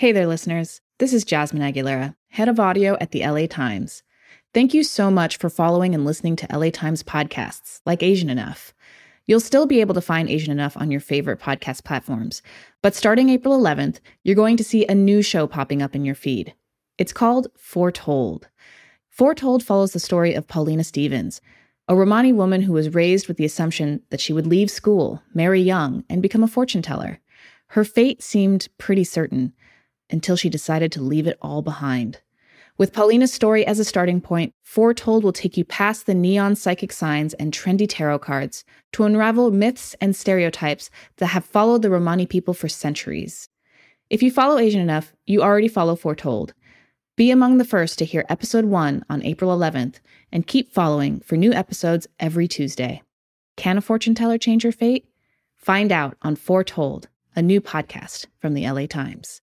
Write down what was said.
Hey there, listeners. This is Jasmine Aguilera, head of audio at the LA Times. Thank you so much for following and listening to LA Times podcasts like Asian Enough. You'll still be able to find Asian Enough on your favorite podcast platforms, but starting April 11th, you're going to see a new show popping up in your feed. It's called Foretold. Foretold follows the story of Paulina Stevens, a Romani woman who was raised with the assumption that she would leave school, marry young, and become a fortune teller. Her fate seemed pretty certain until she decided to leave it all behind. With Paulina's story as a starting point, Foretold will take you past the neon psychic signs and trendy tarot cards to unravel myths and stereotypes that have followed the Romani people for centuries. If you follow Asian enough, you already follow Foretold. Be among the first to hear episode 1 on April 11th and keep following for new episodes every Tuesday. Can a fortune teller change your fate? Find out on Foretold, a new podcast from the LA Times.